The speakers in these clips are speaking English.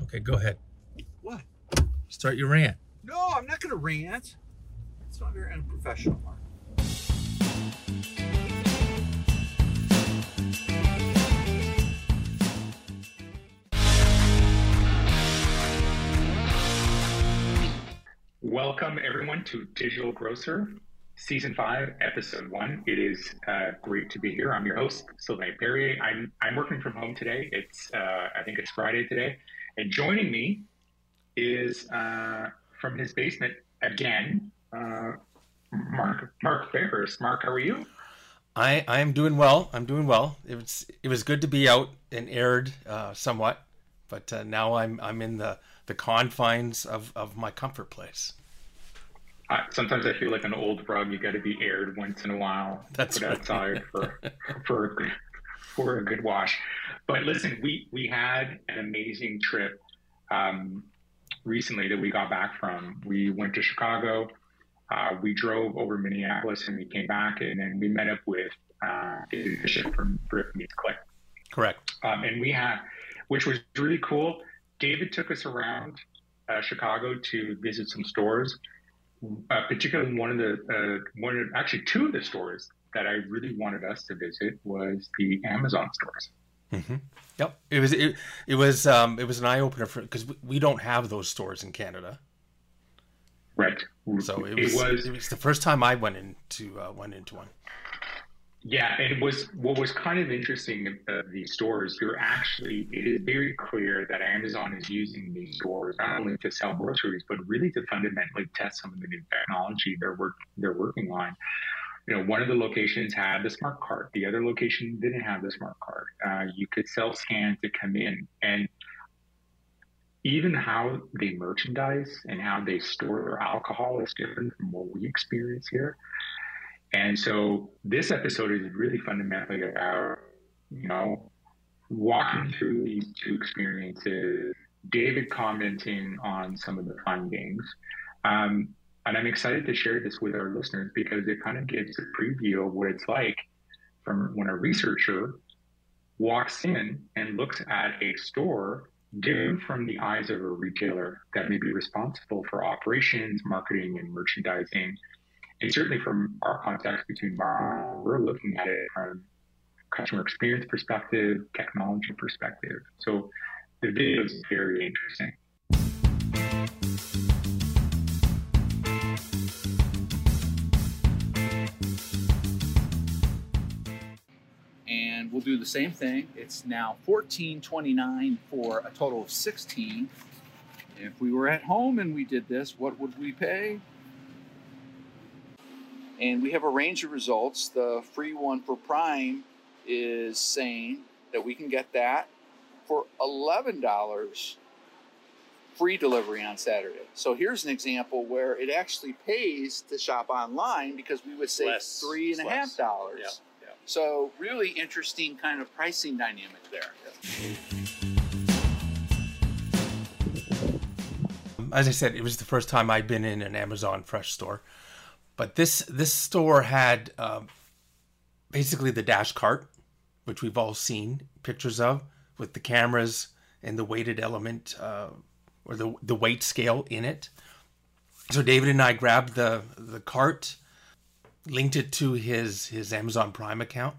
Okay, go ahead. What? Start your rant. No, I'm not going to rant. It's not very unprofessional, Mark. Welcome, everyone, to Digital Grocer, Season 5, Episode 1. It is uh, great to be here. I'm your host, Sylvain Perrier. I'm, I'm working from home today. It's uh, I think it's Friday today. And joining me is uh, from his basement again, uh, Mark Mark Ferris. Mark, how are you? I I am doing well. I'm doing well. It was it was good to be out and aired uh, somewhat, but uh, now I'm I'm in the the confines of of my comfort place. Uh, sometimes I feel like an old rug. You got to be aired once in a while. That's put right. outside for for for a good wash. But listen, we we had an amazing trip um, recently that we got back from. We went to Chicago. Uh, we drove over Minneapolis and we came back, and then we met up with uh, David Bishop from Brick Meets Click. Correct. Um, and we had, which was really cool. David took us around uh, Chicago to visit some stores, uh, particularly one of the uh, one of actually two of the stores that I really wanted us to visit was the Amazon stores. Hmm Yep. It was it, it was um it was an eye opener for because we, we don't have those stores in Canada, Right. so it was it was, the first time I went into uh, went into one. Yeah, and it was what was kind of interesting of these stores. You're actually it is very clear that Amazon is using these stores not only to sell groceries, but really to fundamentally test some of the new technology they're work they're working on. You know, one of the locations had the smart cart. The other location didn't have the smart cart. Uh, you could self scan to come in, and even how they merchandise and how they store their alcohol is different from what we experience here. And so this episode is really fundamentally about, you know, walking through these two experiences, David commenting on some of the findings. Um, and I'm excited to share this with our listeners because it kind of gives a preview of what it's like from when a researcher walks in and looks at a store different from the eyes of a retailer that may be responsible for operations, marketing, and merchandising and certainly from our context between Bar, we're looking at it from customer experience perspective, technology perspective. So the video is very interesting. We'll do the same thing. It's now 14.29 for a total of 16. If we were at home and we did this, what would we pay? And we have a range of results. The free one for Prime is saying that we can get that for $11 free delivery on Saturday. So here's an example where it actually pays to shop online because we would save Less. three and a half dollars. Yeah. So really interesting kind of pricing dynamic there. As I said, it was the first time I'd been in an Amazon Fresh store, but this this store had um, basically the dash cart, which we've all seen pictures of, with the cameras and the weighted element uh, or the the weight scale in it. So David and I grabbed the the cart, linked it to his his Amazon Prime account,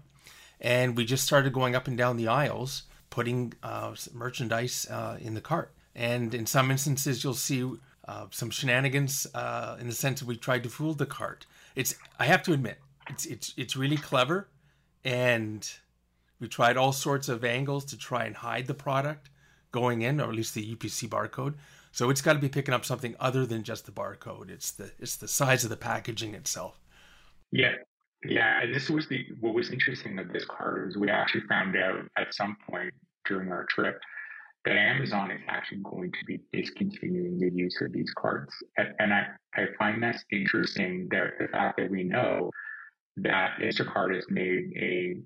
and we just started going up and down the aisles, putting uh, merchandise uh, in the cart. And in some instances, you'll see uh, some shenanigans uh, in the sense that we tried to fool the cart. It's I have to admit, it's it's it's really clever, and we tried all sorts of angles to try and hide the product going in, or at least the UPC barcode. So it's got to be picking up something other than just the barcode. It's the it's the size of the packaging itself. Yeah. Yeah. This was the what was interesting of this card is we actually found out at some point during our trip that Amazon is actually going to be discontinuing the use of these cards. And, and I, I find that interesting that the fact that we know that Instacart has made a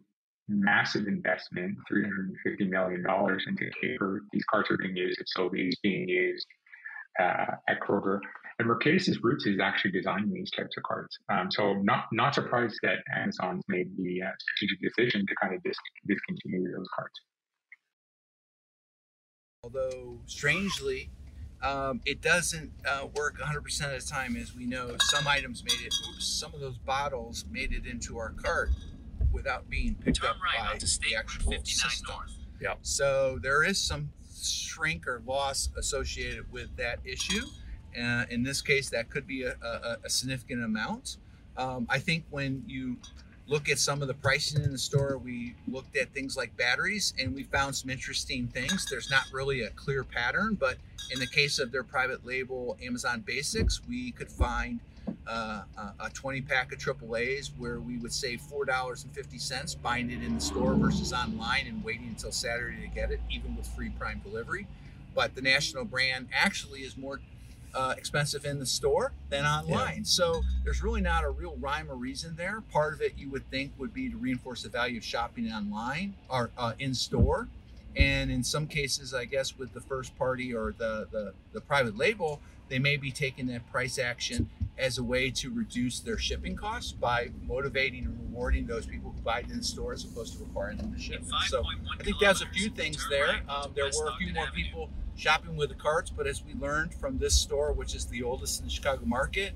massive investment, $350 million into Caper. These cards are being used at Sobeys, being used uh, at Kroger. And Mercatus' roots is actually designing these types of cards. Um, so not not surprised that Amazon's made the uh, strategic decision to kind of dis- discontinue those cards. Although strangely, um, it doesn't uh, work 100% of the time, as we know. Some items made it. Oops, some of those bottles made it into our cart without being picked Turn up right by onto the actual 59 system. North. Yeah. So there is some shrink or loss associated with that issue. Uh, in this case, that could be a, a, a significant amount. Um, I think when you look at some of the pricing in the store, we looked at things like batteries and we found some interesting things. There's not really a clear pattern, but in the case of their private label Amazon Basics, we could find uh, a 20 pack of AAA's where we would save $4.50 buying it in the store versus online and waiting until Saturday to get it, even with free prime delivery. But the national brand actually is more uh, expensive in the store than online. So there's really not a real rhyme or reason there. Part of it you would think would be to reinforce the value of shopping online or uh, in store. And in some cases, I guess with the first party or the, the, the private label, they may be taking that price action as a way to reduce their shipping costs by motivating and rewarding those people who buy it in the store as opposed to requiring them to ship. So I think there's a few things there. Um, there were a few Ogden more Avenue. people shopping with the carts, but as we learned from this store, which is the oldest in the Chicago market,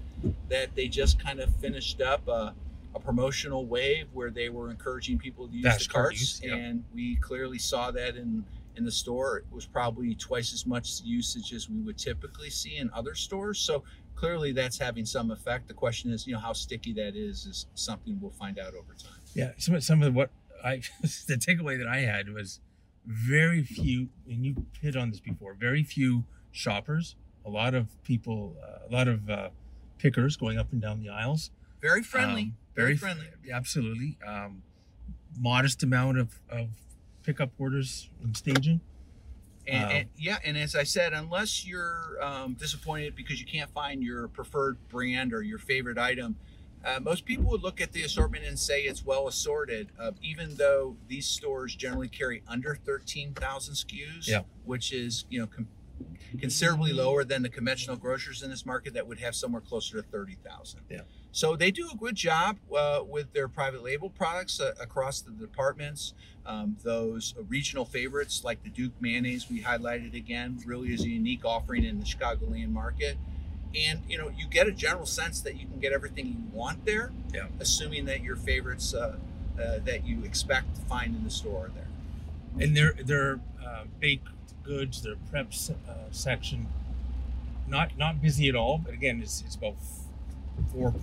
that they just kind of finished up a, a promotional wave where they were encouraging people to use Dash the carts, yeah. and we clearly saw that in in the store. It was probably twice as much usage as we would typically see in other stores. So clearly, that's having some effect. The question is, you know, how sticky that is is something we'll find out over time. Yeah, some of- some of what I the takeaway that I had was very few, and you hit on this before. Very few shoppers, a lot of people, uh, a lot of uh, pickers going up and down the aisles. Very friendly, Um, very, f- friendly. absolutely. Um, modest amount of, of pickup orders and staging. And, Um, and yeah, and as I said, unless you're um, disappointed because you can't find your preferred brand or your favorite item, uh, most people would look at the assortment and say it's well assorted. Uh, even though these stores generally carry under thirteen thousand SKUs, Yeah. which is you know com- considerably lower than the conventional grocers in this market that would have somewhere closer to thirty thousand. Yeah. So they do a good job uh, with their private label products uh, across the departments. Um, those regional favorites like the Duke mayonnaise we highlighted again really is a unique offering in the Chicagoland market. And you know you get a general sense that you can get everything you want there, Yeah. assuming that your favorites uh, uh, that you expect to find in the store are there. and their their uh, baked goods, their prep se- uh, section, not not busy at all. But again, it's, it's about four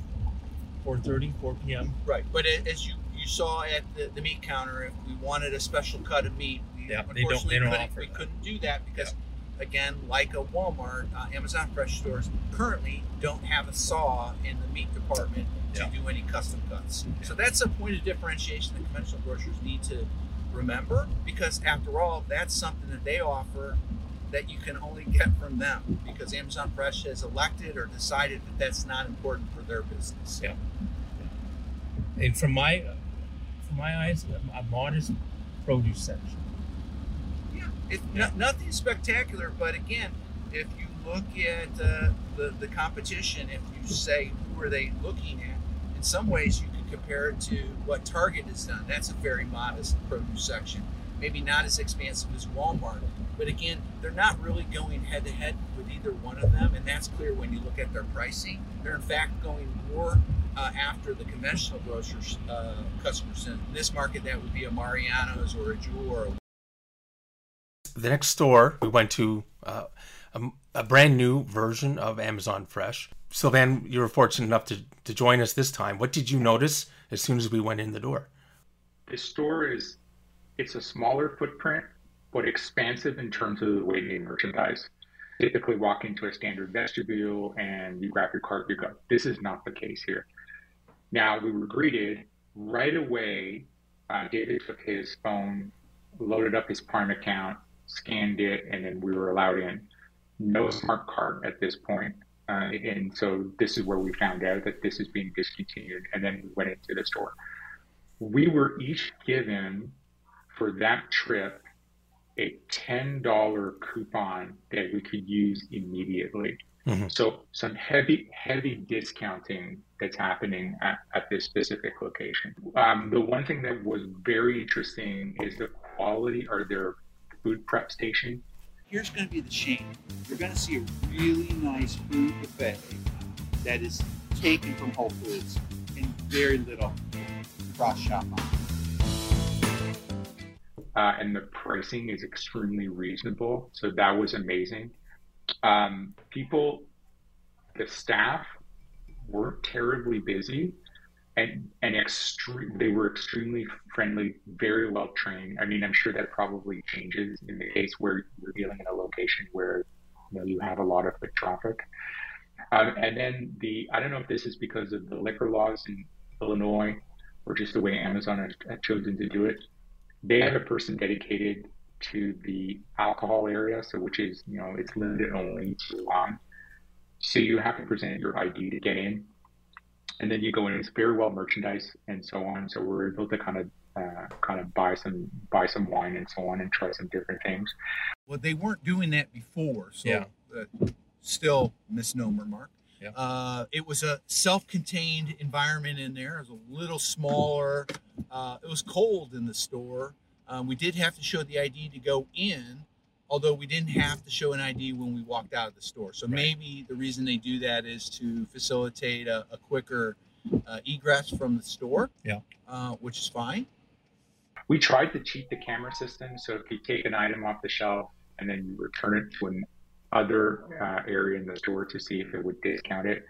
four thirty, four p.m. Right, but as you you saw at the, the meat counter, if we wanted a special cut of meat, we Yeah, they don't- they don't offer we that. couldn't do that because, again, like a Walmart, uh, Amazon Fresh stores currently don't have a saw in the meat department to Yeah. do any custom cuts. So that's a point of differentiation that conventional grocers need to remember because, after all, that's something that they offer that you can only get from them because Amazon Fresh has elected or decided that that's not important for their business. Yeah. And from my from my eyes, a modest produce section. Yeah, it's no, nothing spectacular, but again, if you look at uh, the the competition, if you say who are they looking at, in some ways you could compare it to what Target has done. That's a very modest produce section, maybe not as expansive as Walmart, but again, they're not really going head to head with either one of them, and that's clear when you look at their pricing. They're in fact going more uh, after the conventional grocers uh, customers. In this market, that would be a Mariano's or a Jewel or a the next store we went to uh, a, a brand new version of Amazon Fresh. Sylvain, you were fortunate enough to, to join us this time. What did you notice as soon as we went in the door? The store is it's a smaller footprint, but expansive in terms of the way they merchandise. Typically, walk into a standard vestibule and you grab your cart, you go. This is not the case here. Now we were greeted right away. Uh, David took his phone, loaded up his Prime account, scanned it, and then we were allowed in. No smart cart at this point. Uh, and so this is where we found out that this is being discontinued. And then we went into the store. We were each given for that trip a $10 coupon that we could use immediately. Mhm. So some heavy, heavy discounting that's happening at, at this specific location. Um, the one thing that was very interesting is the quality or their food prep station Here's going to be the shame. You're going to see a really nice food buffet that is taken from Whole Foods and very little cross shop on. Uh, and the pricing is extremely reasonable. So that was amazing. Um, people, the staff weren't terribly busy and and extreme they were extremely friendly very well trained. I mean i'm sure that probably changes in the case where you're dealing in a location where you know you have a lot of traffic. Um, and then the i don't know if this is because of the liquor laws in illinois or just the way amazon has, chosen to do it. They have a person dedicated to the alcohol area so which is you know it's limited only to wine so you have to present your id to get in and then you go in. It's very well merchandise and so on. So we're able to kind of uh, kind of buy some buy some wine and so on and try some different things. Well, they weren't doing that before, so Yeah. uh, still misnomer, Mark. Yeah. Uh, it was a self-contained environment in there. It was a little smaller. Uh, it was cold in the store. Um, we did have to show the ID to go in, although we didn't have to show an ID when we walked out of the store. So Right. maybe the reason they do that is to facilitate a, a quicker uh, egress from the store. Yeah. Uh, which is fine. We tried to cheat the camera system. So if you take an item off the shelf and then you return it to an other uh, area in the store to see if it would discount it.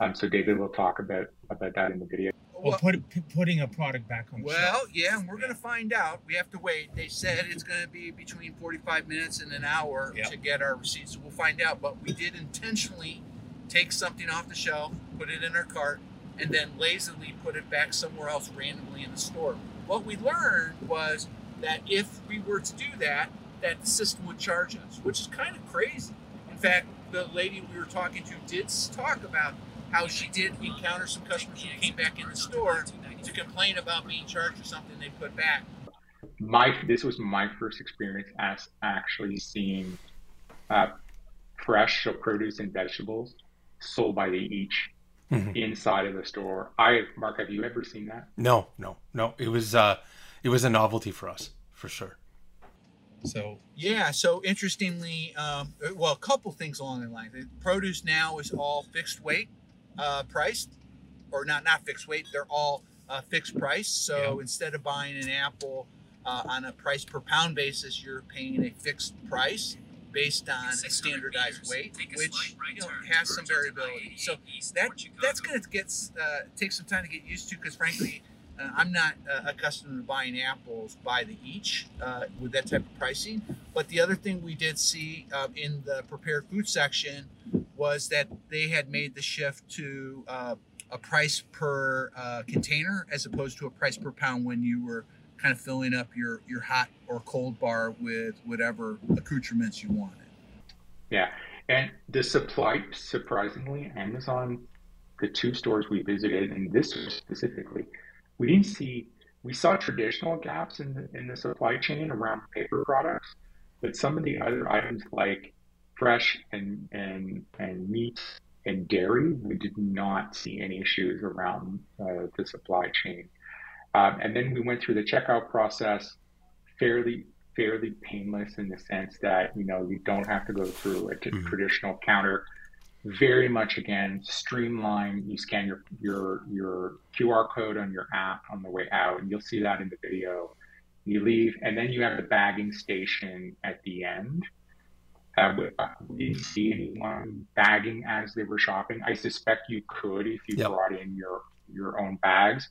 Um, so David will talk about about that in the video. Well, put, p- putting a product back on the Well, shelf. yeah, and we're going to find out. We have to wait. They said it's going to be between 45 minutes and an hour Yeah. to get our receipts. So we'll find out. But we did intentionally take something off the shelf, put it in our cart, and then lazily put it back somewhere else randomly in the store. What we learned was that if we were to do that, that the system would charge us, which is kind of crazy. In fact, the lady we were talking to did talk about how she did encounter some customers who came back in the store to complain about being charged for something they put back. My this was my first experience as actually seeing uh, fresh produce and vegetables sold by the each Mhm. inside of the store. I Mark, have you ever seen that? No, no, no. It was uh, it was a novelty for us for sure. So Yeah, so interestingly, um, well, a couple things along the line. The produce now is all fixed weight uh, priced, or not not fixed weight. They're all uh, fixed price. So instead of buying an apple uh, on a price per pound basis, you're paying a fixed price based on a standardized weight, which you know has some variability. So that that's going to get uh, take some time to get used to because frankly. Uh, I'm not uh, accustomed to buying apples by the each uh, with that type of pricing. But the other thing we did see uh, in the prepared food section was that they had made the shift to uh, a price per uh, container as opposed to a price per pound when you were kind of filling up your, your hot or cold bar with whatever accoutrements you wanted. Yeah, and the supply surprisingly, Amazon, the two stores we visited, and this specifically, we didn't see. We saw traditional gaps in the in the supply chain around paper products, but some of the other items like fresh and and and meat and dairy, we did not see any issues around uh, the supply chain. Um, and then we went through the checkout process, fairly fairly painless in the sense that you know you don't have to go through a t- Mhm. traditional counter. Very much again streamlined. You scan your your your QR code on your app on the way out, and you'll see that in the video. You leave, and then you have the bagging station at the end. Uh, didn't see anyone bagging as they were shopping. I suspect you could if you Yep. brought in your your own bags,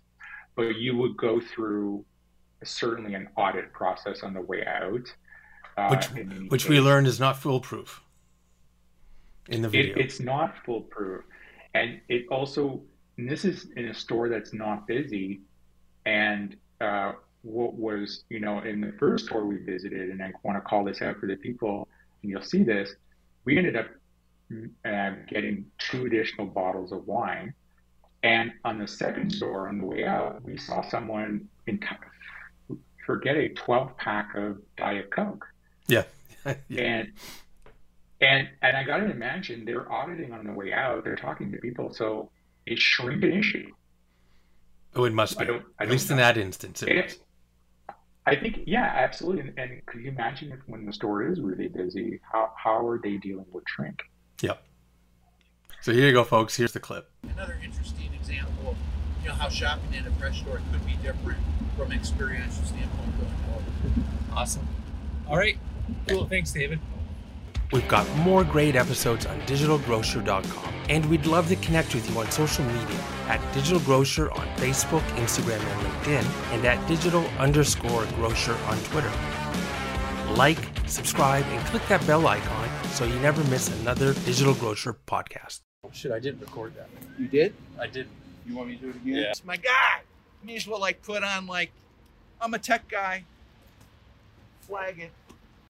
but you would go through certainly an audit process on the way out. Uh, Which in which we learned is not foolproof in the video. It, it's not foolproof, and it also. And this is in a store that's not busy, and uh, what was you know in the first store we visited, and I want to call this out for the people, and you'll see this. We ended up uh, getting two additional bottles of wine, and on the second store on the way out, we saw someone in forget a twelve pack of Diet Coke. yeah. yeah. And and and I got to imagine they're auditing on the way out. They're talking to people, so it shrink an issue. Oh, it must I be. At least in that instance, it was. I think, yeah, absolutely. And, and could you imagine if when the store is really busy, how, how are they dealing with shrink? Yep. So here you go, folks. Here's the clip. Another interesting example of you know how shopping in a fresh store could be different from an experiential standpoint going forward. Awesome. All right. Cool. Thanks, David. We've got more great episodes on digitalgrocer.com, and we'd love to connect with you on social media at Digital Grocer on Facebook, Instagram, and LinkedIn, and at digital underscore grocer on Twitter. Like, subscribe, and click that bell icon so you never miss another Digital Grocer podcast. Oh, shit, I didn't record that. You did? I did. You want me to do it again? Yeah. It's my guy. May as well like put on like I'm a tech guy. Flag it.